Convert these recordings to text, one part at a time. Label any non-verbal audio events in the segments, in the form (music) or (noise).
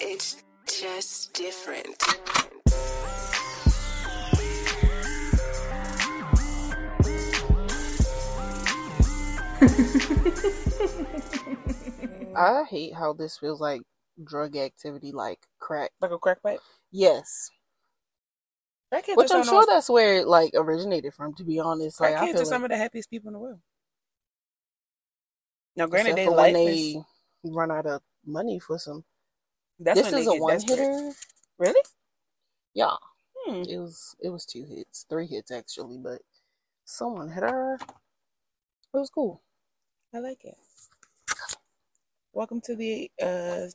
It's just different. I hate how this feels like drug activity, like crack. Like a crack pipe. Yes, Crackheads which I'm sure that's where it like originated from. To be honest, like I Crackheads feel are some like, of the happiest people in the world. Now, granted, except they for life when is they run out of money for some. That's this is a one desperate. hitter. Really? Yeah, Hmm. it was it was two hits, three hits actually, but someone hit her. It was cool. I like it. Welcome to the uh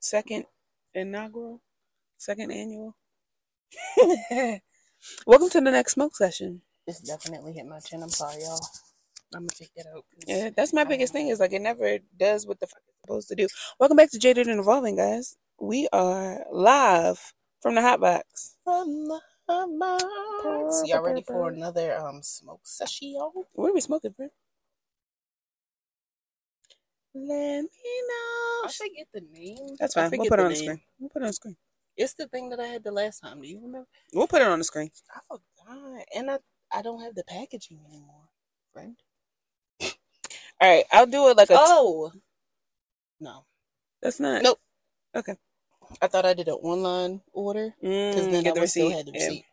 second inaugural, second annual. (laughs) Welcome to the next smoke session. This definitely hit my chin. I'm sorry, y'all. I'm gonna take that out. Yeah, that's my biggest thing is like it never does what the fuck it's supposed to do. Welcome back to Jaded and Evolving, guys. We are live from the hot box. From the hot box. Y'all ready for another um smoke session? What are we smoking, friend? Let me know. I forget the name. That's fine. We'll put it on the name. screen. We'll put it on the screen. It's the thing that I had the last time. Do you remember? We'll put it on the screen. I forgot, and I I don't have the packaging anymore, friend. (laughs) All right, I'll do it like a. Oh, no, that's not. Nope. Okay. I thought I did an online order because Mm, then get I the still receipt. had the receipt.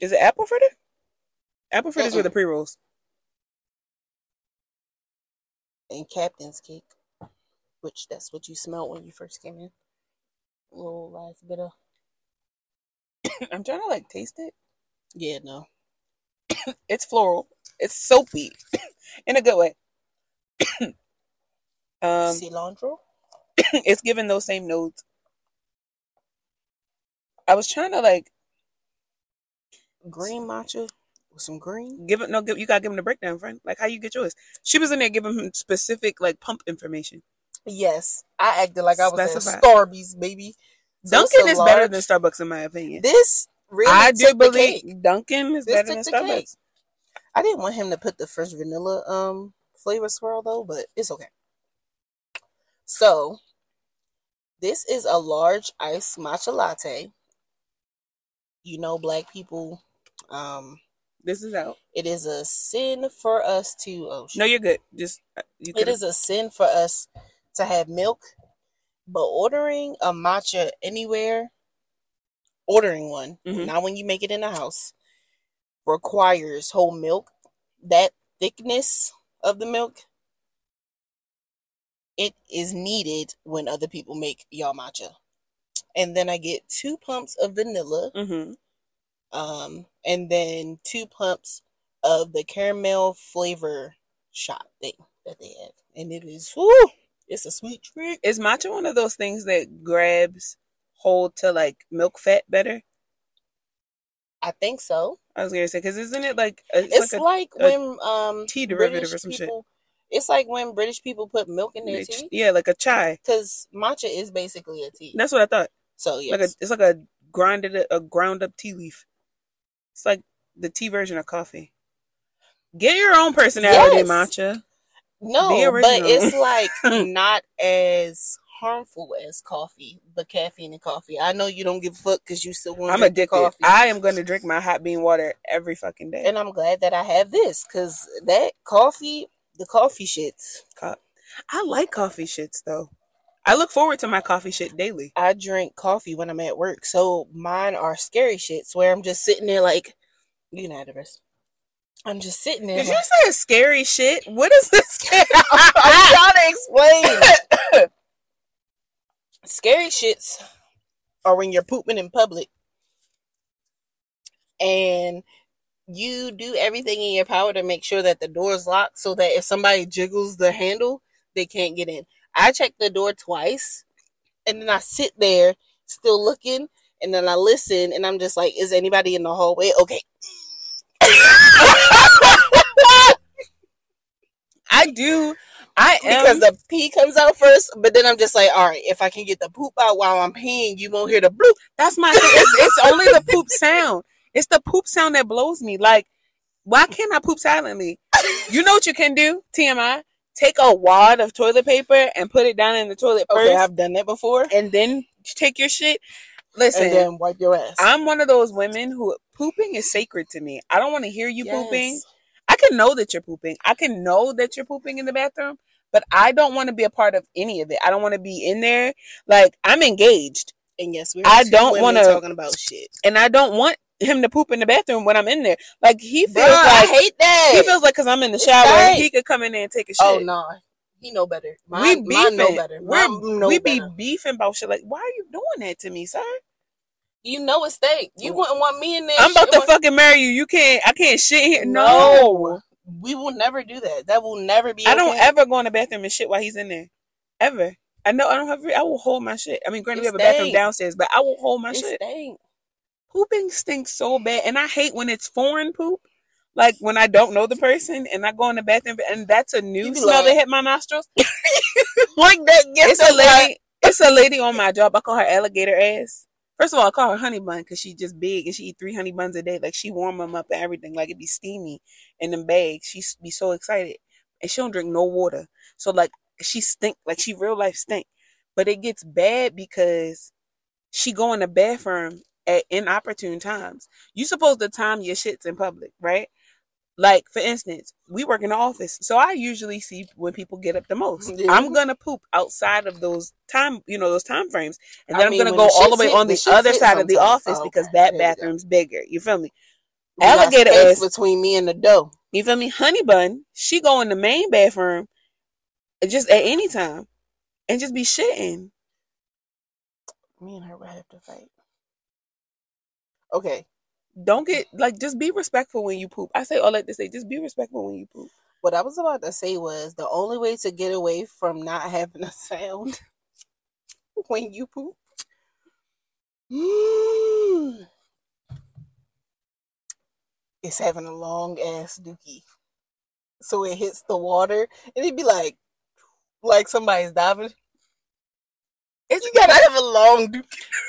Is it apple fritter? Apple fritters Uh-uh. with the pre rolls. And Captain's cake, which that's what you smelled when you first came in. A little last bit of I'm trying to like taste it. yeah, no. (coughs) It's floral. It's soapy, (coughs) in a good way. (coughs) um, cilantro. (clears throat) it's giving those same notes. I was trying to like green matcha with some green. give it. No, give, you gotta give him the breakdown, friend. Like how you get yours. She was in there giving him specific like pump information. Yes, I acted like I was at Specify. Starbucks, baby. So Dunkin' is better than Starbucks in my opinion. This really I do believe. Dunkin' is This better than the cake. Starbucks. I didn't want him to put the fresh vanilla um flavor swirl though, but it's okay. So this is a large iced matcha latte. You know, black people, um, This is out. it is a sin for us to oh shit. No, you're good. Just uh, you it is a sin for us to have milk, but ordering a matcha anywhere, ordering one, Mhm. not when you make it in the house, requires whole milk. That thickness of the milk, it is needed when other people make y'all matcha. And then I get two pumps of vanilla, hmm um, and then two pumps of the caramel flavor shot thing that they have, and it is whoo, it's a sweet treat. Is matcha one of those things that grabs hold to like milk fat better? I think so. I was gonna say because isn't it like it's, It's, like, like, a when um tea derivative British or some shit. It's like when British people put milk in their tea, yeah, like a chai. because matcha is basically a tea. That's what I thought. So yes, Like a it's like a grinded a ground up tea leaf. It's like the tea version of coffee. Get your own personality, Yes. matcha. no, but it's (laughs) like not as harmful as coffee, the caffeine in coffee. I know you don't give a fuck because you still want. I'm addicted. Coffee. I am going to drink my hot bean water every fucking day. and I'm glad that I have this because that coffee, the coffee shits. I like coffee shits though. I look forward to my coffee shit daily. I drink coffee when I'm at work, so mine are scary shits where I'm just sitting there like, you know the rest. I'm just sitting there. Did you say scary shit? What is this? Scary? (laughs) I'm trying to explain. (laughs) scary shits are when you're pooping in public and you do everything in your power to make sure that the door is locked so that if somebody jiggles the handle, they can't get in. I check the door twice and then I sit there still looking and then I listen and I'm just like, is anybody in the hallway? Okay. I do. I am because the pee comes out first, but then I'm just like, all right, if I can get the poop out while I'm peeing, you won't hear the bloop. That's my thing. It's, it's only the poop sound. It's the poop sound that blows me. Like, why can't I poop silently? You know what you can do? TMI. take a wad of toilet paper and put it down in the toilet Okay, first, I've done that before. and then take your shit. Listen, and then wipe your ass. I'm one of those women who pooping is sacred to me. I don't want to hear you pooping. I can know that you're pooping. I can know that you're pooping in the bathroom, but I don't want to be a part of any of it. I don't want to be in there. Like I'm engaged, And yes, we're I two don't women wanna- talking about shit. and I don't want him to poop in the bathroom when I'm in there. Like he feels Bruh, I like hate that. he feels like because I'm in the shower, tight. he could come in there and take a oh, shit. oh no, he know better. Mine, we beefing. know better. We're, we be better. beefing about shit. Like, why are you doing that to me, sir? You know it stink. You wouldn't want me in there. I'm about to fucking marry you. You can't. I can't shit here. No, No. We will never do that. That will never be. I don't ever go in the bathroom and shit while he's in there. Ever. I know I don't have. I will hold my shit. I mean, granted, we have a bathroom downstairs, but I will hold my It shit. stink. Pooping stinks so bad, and I hate when it's foreign poop. Like when I don't know the person and I go in the bathroom and that's a new You smell like- that hit my nostrils. (laughs) like that. Get It's a lady. It's a lady on my job. I call her alligator ass. First of all, I call her honey bun because she's just big and she eat three honey buns a day. Like she warm them up and everything. Like it be steamy in them bags. She be so excited and she don't drink no water. So like she stink. Like she real life stink. But it gets bad because she go in the bathroom at inopportune times. You supposed to time your shits in public, right? Like for instance, we work in the office, so I usually see when people get up the most. Yeah. I'm gonna poop outside of those time, you know, those time frames, and then I am gonna go all the way hit- on the the, other side of the office Oh, because okay. that you go. bathroom's bigger. You feel me? We Alligator ass. between me and the dough. You feel me? Honey bun, she go in the main bathroom, just at any time, and just be shitting. Me and her would have to fight. Okay. Don't get like just be respectful when you poop. I say all that to say just be respectful when you poop. What I was about to say was the only way to get away from not having a sound (laughs) when you poop (sighs) is having a long ass dookie. So it hits the water and it'd be like like somebody's diving. It's You gotta have a long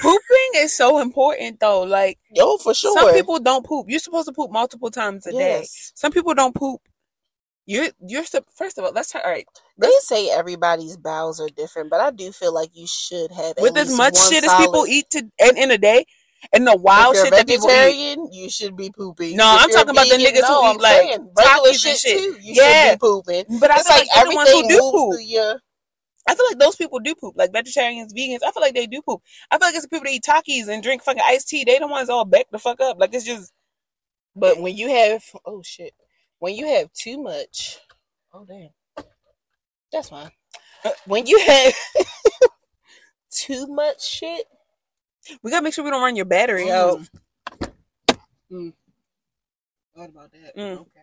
pooping is so important though. Like Yo, for sure. some people don't poop. You're supposed to poop multiple times a day. Some people don't poop. You're you're first of all, let's try all right. They say everybody's bowels are different, but I do feel like you should have With as much shit as people eat to in, in a day, and the wild shit that people eat. you should be pooping. No, If I'm talking about the vegan, niggas who eat, I'm like, regular shit, shit. too. You Yeah. should be pooping. But I It's feel like, like, everything who do poop. your. I feel like those people do poop, like vegetarians, vegans. I feel like they do poop. I feel like it's the people that eat Takis and drink fucking iced tea. They the ones all back the fuck up. Like it's just But when you have, oh shit, when you have too much, oh damn, that's fine. When you have (laughs) too much shit, we gotta make sure we don't run your battery out. Mm. Mm. Thought about that. Mm. Okay.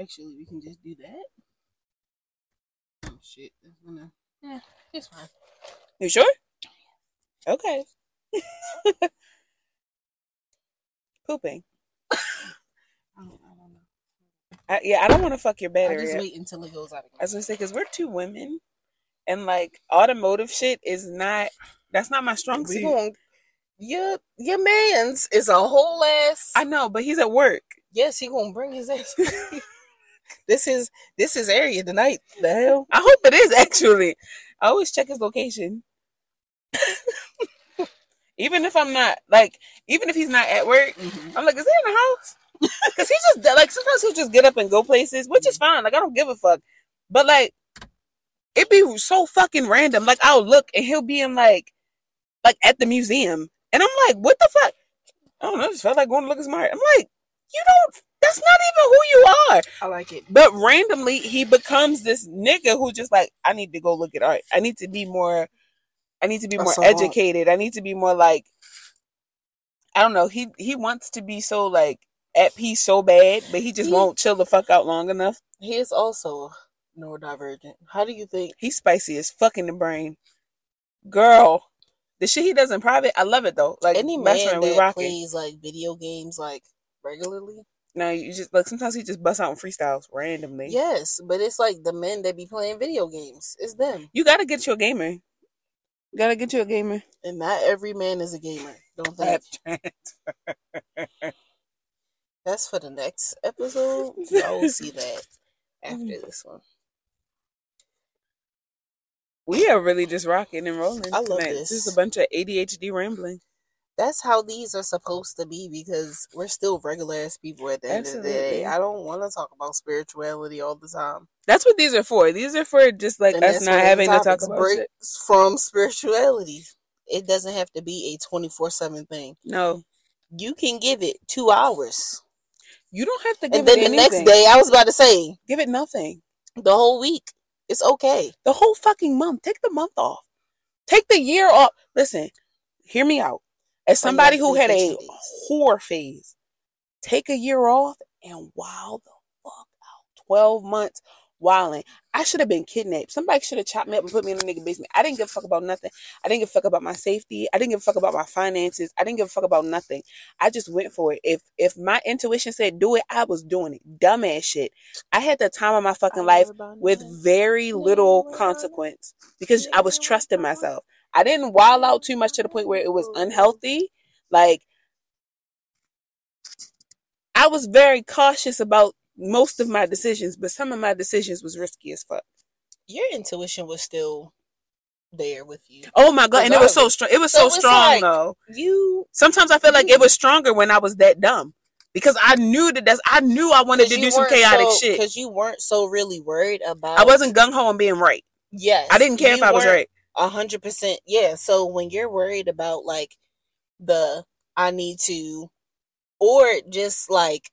Actually, we can just do that. Oh shit, that's gonna. Yeah, it's fine. You sure? Okay. (laughs) Pooping. I don't, I don't know. I, yeah, I don't want to fuck your I battery. just wait until it goes out I was gonna say because we're two women, and like automotive shit is not. That's not my strong suit. going your your man's is a whole ass. I know, but he's at work. yes, he gonna bring his ass. (laughs) this is this is area tonight. The hell. I hope it is actually. I always check his location. (laughs) even if I'm not like, even if he's not at work, mm-hmm. I'm like, is he in the house? (laughs) Because he just like sometimes he'll just get up and go places, which is fine. Like I don't give a fuck. But like, it'd be so fucking random. Like I'll look and he'll be in like, like at the museum, and I'm like, what the fuck? I don't know. I just felt like going to look at smart. I'm like, you don't. That's not even who you are. I like it. But randomly, he becomes this nigga who just like, I need to go look at art. I need to be more. I need to be more educated. I need to be more like. I don't know. He he wants to be so like at peace so bad, but he just He- won't chill the fuck out long enough. He is also neurodivergent. How do you think? He's spicy as fucking the brain, girl. The shit he does in private, I love it though. Like Any man that plays like video games like regularly, No, you just like sometimes he just busts out in freestyles randomly. yes, but it's like the men that be playing video games. It's them, You gotta get your gamer. You gotta get you a gamer. and not every man is a gamer. Don't think (laughs) that's for the next episode. I will see (laughs) that after this one. We are really just rocking and rolling. I love tonight. this. This is a bunch of ADHD rambling. That's how these are supposed to be because we're still regular ass people at the end of the day. I don't want to talk about spirituality all the time. That's what these are for. These are for just like And us not having to talk about break shit. from spirituality. It doesn't have to be a 24 7 thing. No, You can give it two hours. you don't have to give it. And then it the next day, I was about to say, give it nothing. the whole week. It's okay. The whole fucking month. Take the month off. Take the year off. Listen, hear me out. As somebody who had a whore phase, take a year off and wow the fuck out. 12 months wilding. I should have been kidnapped. Somebody should have chopped me up and put me in the nigga basement. I didn't give a fuck about nothing. I didn't give a fuck about my safety. I didn't give a fuck about my finances. I didn't give a fuck about nothing. I just went for it. If if my intuition said do it, I was doing it. Dumbass shit. I had the time of my fucking life with very little consequence because I was trusting myself. I didn't wild out too much to the point where it was mm. unhealthy. Like I was very cautious about most of my decisions, but some of my decisions was risky as fuck. Your intuition was still there with you. Oh my god, and it was so strong. It was So so, strong like- though. You Sometimes I feel like it was stronger when I was that dumb because I knew that that's I knew I wanted to do some chaotic shit. because you weren't so really worried about. I wasn't gung ho on being right. Yes, I didn't care if I was right. A hundred percent. Yeah. So when you're worried about like the I need to, or just like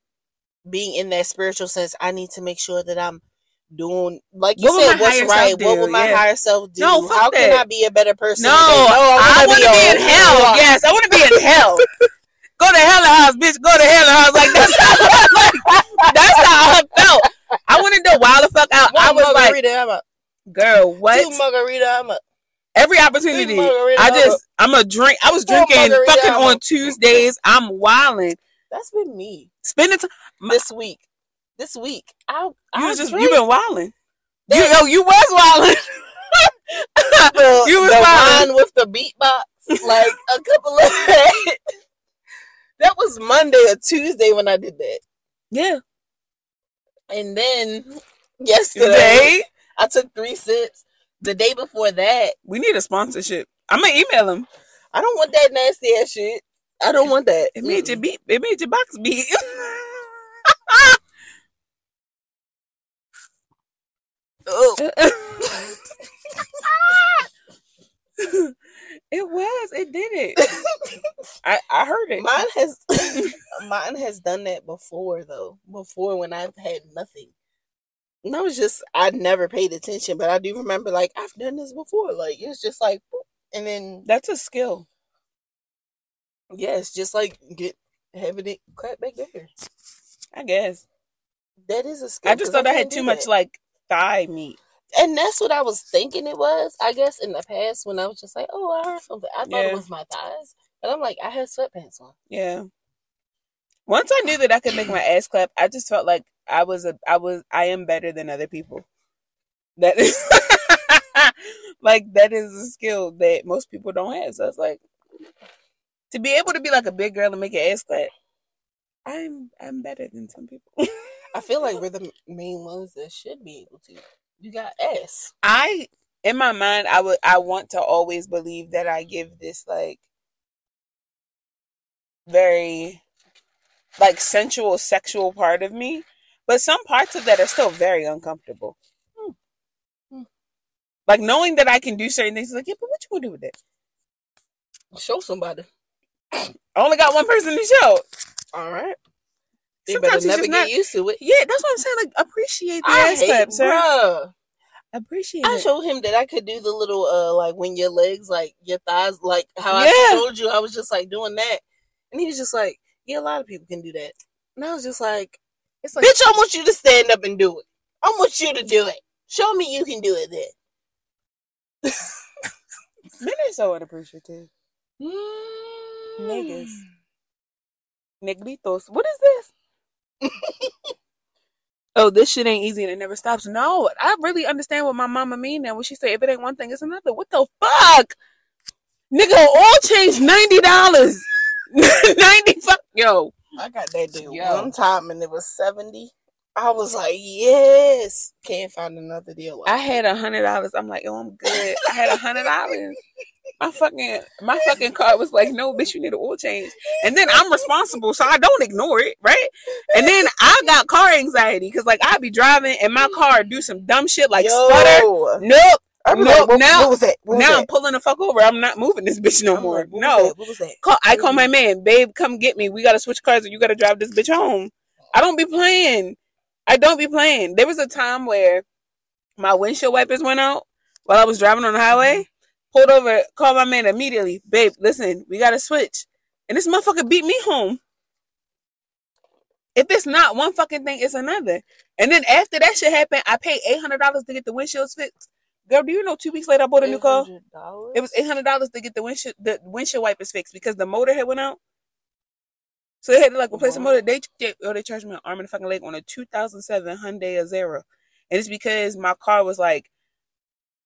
being in that spiritual sense, I need to make sure that I'm doing like you What said what's right. self What would my Yeah. higher self do? No, fuck How can. I be a better person? No, today? Oh, I, want to be in hell. Yes, I want to be in hell. Go to hell house, bitch. Go to hell house. Like that's how, like, that's how I felt. I wanted to wild the fuck out. I One was like, I'm a girl, two what? margarita, I'm a Every opportunity. I just, I'm a drink. I was drinking fucking on Tuesdays. I'm wilding, that's been me spending time. This week. This week, I You was just, drink you been wilding. You, oh, you was wilding. the, (laughs) You was fine. with the beatbox, like a couple of (laughs) days. that was Monday or Tuesday when I did that, yeah. and then yesterday Today, I took three sips. The day before that, we need a sponsorship. I'm gonna email him. I don't want that nasty ass shit. I don't want that. It made your Mm-mm. beat. It made your box beat. Ugh. (laughs) Oh. it was. It did it. (laughs) I I heard it. Mine has (laughs) mine has done that before though. Before when I've had nothing. And I was just I never paid attention, but I do remember like I've done this before. Like it's just like and then That's a skill. yeah, it's just like get having it cut back there. I guess. That is a skill. I just thought I, had too much that. like thigh meat. and that's what I was thinking it was. I guess in the past when I was just like, oh, I heard something. I thought Yeah. it was my thighs, and I'm like, I had sweatpants on. Yeah. Once I knew that I could make my ass clap, I just felt like I was a I was I am better than other people. That is (laughs) like that is a skill that most people don't have. So it's like to be able to be like a big girl and make your ass clap. I'm I'm better than some people. (laughs) I feel like we're the main ones that should be able to. You got ass. I in my mind I would I want to always believe that I give this like very like sensual sexual part of me, but some parts of that are still very uncomfortable. Hmm. Hmm. Like knowing that I can do certain things, like yeah, but what you gonna do with it? Show somebody. I only got one person to show. All right. They Sometimes better never just get not- used to it. Yeah, that's what I'm saying. Like appreciate the I ass clap, sir. Appreciate I it. showed him that I could do the little uh like when your legs like your thighs like how I Yeah. showed you I was just like doing that and he was just like yeah a lot of people can do that and I was just like It's like bitch I want you to stand up and do it I want you to do it show me you can do it then (laughs) men are so unappreciative. Mm. Niggas. Negritos. What is this? (laughs) oh, this shit ain't easy and it never stops. No, I really understand what my mama mean now when she say if it ain't one thing, it's another. What the fuck? Nigga, all change ninety dollars. (laughs) ninety fuck yo. I got that deal Yo. one time and it was seventy I was like, yes. Can't find another deal. Like I had a hundred dollars. I'm like, oh, I'm good. I had a hundred dollars. My fucking my fucking car was like, no, bitch, you need an oil change. And then I'm responsible, so I don't ignore it, right? And then I got car anxiety because like I'd be driving and my mm. car do some dumb shit like stutter. Nope. I be Nope, like, what, now- what was that? What was now I'm that? pulling the fuck over. I'm not moving this bitch no I'm more. like, no. What was that? Call, I call my man, babe, come get me. We gotta switch cars and you gotta drive this bitch home. I don't be playing. I don't be playing. There was a time where my windshield wipers went out while I was driving on the highway. Mm-hmm. Pulled over, called my man immediately. Babe, listen, we gotta switch. And this motherfucker beat me home. If it's not one fucking thing, it's another. And then after that shit happened, I paid eight hundred dollars to get the windshields fixed. Girl, do you know two weeks later I bought a new car? It was eight hundred dollars to get the windshield the windshield wipers fixed because the motor had went out. So they had to like replace the motor. They, they oh they charged me an arm and a fucking leg on a two thousand seven Hyundai Azera, and it's because my car was like.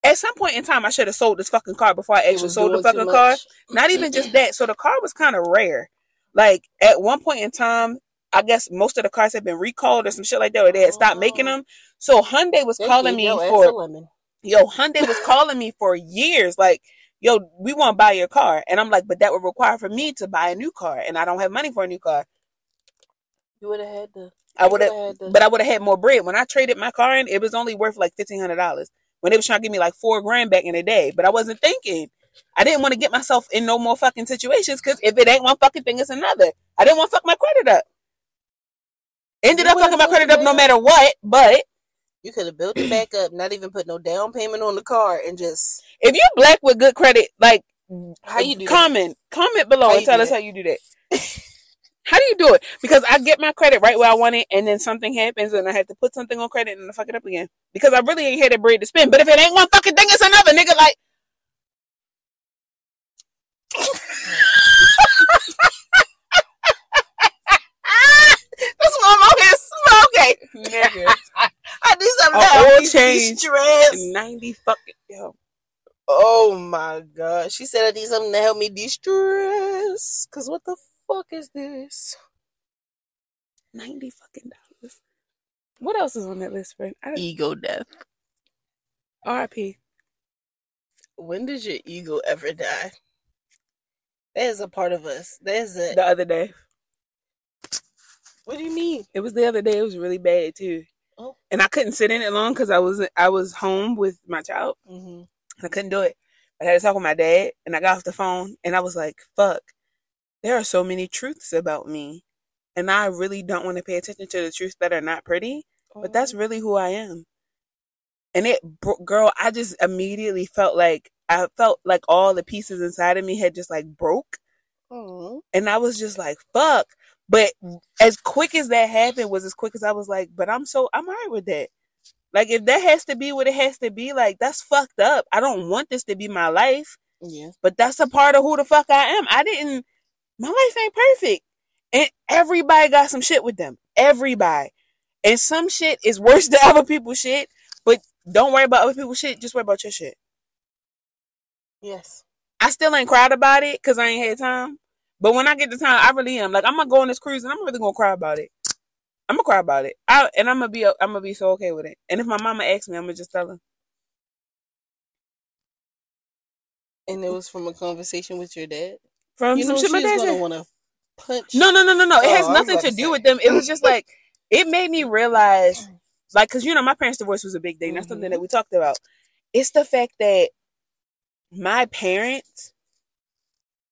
At some point in time, I should have sold this fucking car before I actually sold the fucking car. Not even just that. So the car was kind of rare. Like at one point in time, I guess most of the cars had been recalled or some shit like that, or they had stopped making Oh. them. So Hyundai was They calling me for lemon. Yo, Hyundai was calling me for years, like, yo, we want to buy your car. And I'm like, but that would require for me to buy a new car, and I don't have money for a new car. You would have had the. I would have, you would've had the- but I would have had more bread. When I traded my car in, it was only worth like fifteen hundred dollars. When they was trying to give me like four grand back in the day, but I wasn't thinking. I didn't want to get myself in no more fucking situations because if it ain't one fucking thing, it's another. I didn't want to fuck my credit up. Ended You up fucking my credit up no matter what, but You could have built it back up, not even put no down payment on the car, and just if you're black with good credit, like how you do that? comment comment below and tell us that? how you do that. how do you do it? Because I get my credit right where I want it, and then something happens, and I have to put something on credit and I fuck it up again. Because I really ain't had that bread to spend. But if it ain't one fucking thing, it's another nigga. Like That's what I'm out here smoking. nigga, (laughs) I need something A to help oil me change. de-stress. ninety fucking yo. Oh my god. She said I need something to help me de-stress. Cause what the fuck is this? Ninety fucking dollars. What else is on that list, friend? I Ego death. RIP. When did your ego ever die? That is a part of us. That is a. The other day. What do you mean? It was the other day. It was really bad too. Oh. And I couldn't sit in it long because I was I was home with my child. Mm-hmm. I couldn't do it. I had to talk with my dad, and I got off the phone, and I was like, "Fuck, there are so many truths about me, and I really don't want to pay attention to the truths that are not pretty, but that's really who I am." And it, girl, I just immediately felt like I felt like all the pieces inside of me had just like broke, Mhm. and I was just like, "Fuck." But as quick as that happened was as quick as I was like, "But I'm so I'm alright with that." Like if that has to be what it has to be, like that's fucked up. I don't want this to be my life, Yeah. but that's a part of who the fuck I am. I didn't my life ain't perfect. And everybody got some shit with them. Everybody. And some shit is worse (laughs) than other people's shit. But don't worry about other people's shit, just worry about your shit. Yes. I still ain't cried about it because I ain't had time. But when I get the time, I really am. Like I'm gonna go on this cruise and I'm really gonna cry about it. I'm gonna cry about it. I, and I'm gonna be I'm gonna be so okay with it. And if my mama asks me, I'm gonna just tell her. And it was from a conversation with your dad. From You know shit my she's gonna want to punch. No, no, no, no, no. It Oh, has I nothing to to do with them. It was just like it made me realize, like, cause you know my parents' divorce was a big thing. That's something Mhm. that we talked about. It's the fact that my parents,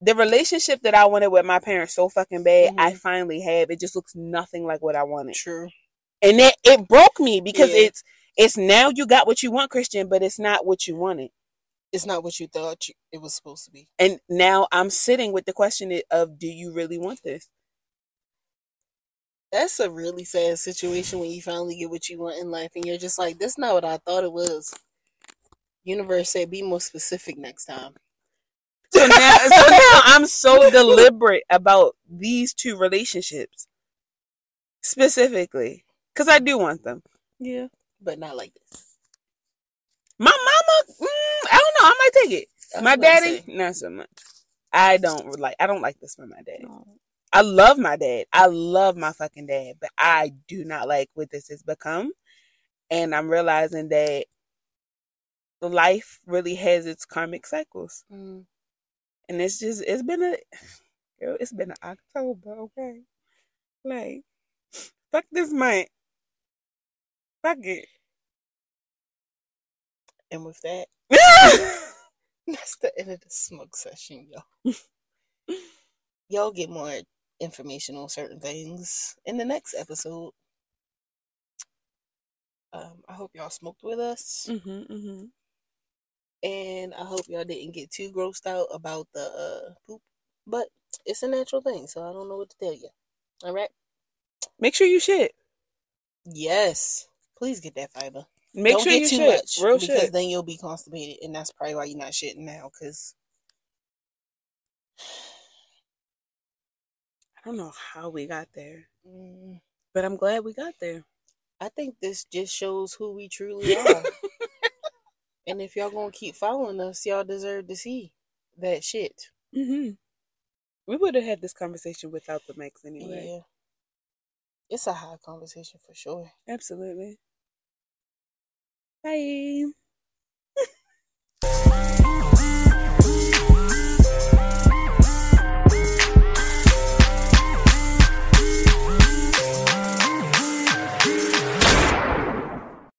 the relationship that I wanted with my parents so fucking bad, I Mhm. finally have. It just looks nothing like what I wanted, True. and it it broke me because Yeah. it's it's now you got what you want, Christian, but it's not what you wanted. It's not what you thought you, it was supposed to be. And now I'm sitting with the question of, do you really want this? That's a really sad situation when you finally get what you want in life, and you're just like, "That's not what I thought it was." Universe said, "Be more specific next time." So now, so (laughs) now I'm so deliberate about these two relationships specifically because I do want them. Yeah, but not like this. My mama, mm, I don't know. I might take it. My daddy, not so much. I don't like. I don't like this for my daddy. no. I love my dad. I love my fucking dad, but I do not like what this has become. And I'm realizing that life really has its karmic cycles. Mm. And it's just it's been a girl, it's been an October, okay? Like fuck this month. Fuck it. And with that, (laughs) that's the end of the smoke session, y'all. y'all get more information on certain things in the next episode. Um, I hope y'all smoked with us, hmm hmm and I hope y'all didn't get too grossed out about the uh, poop. But it's a natural thing, so I don't know what to tell you. All right. Make sure you shit. Yes. Please get that fiber. Make don't sure get you too shit. much Real because shit. then you'll be constipated, and that's probably why you're not shitting now. Because I don't know how we got there, mm, but I'm glad we got there. I think this just shows who we truly (laughs) are. And if y'all gonna keep following us, y'all deserve to see that shit. hmm We would have had this conversation without the mics anyway. Yeah, it's a high conversation for sure. Absolutely. Bye.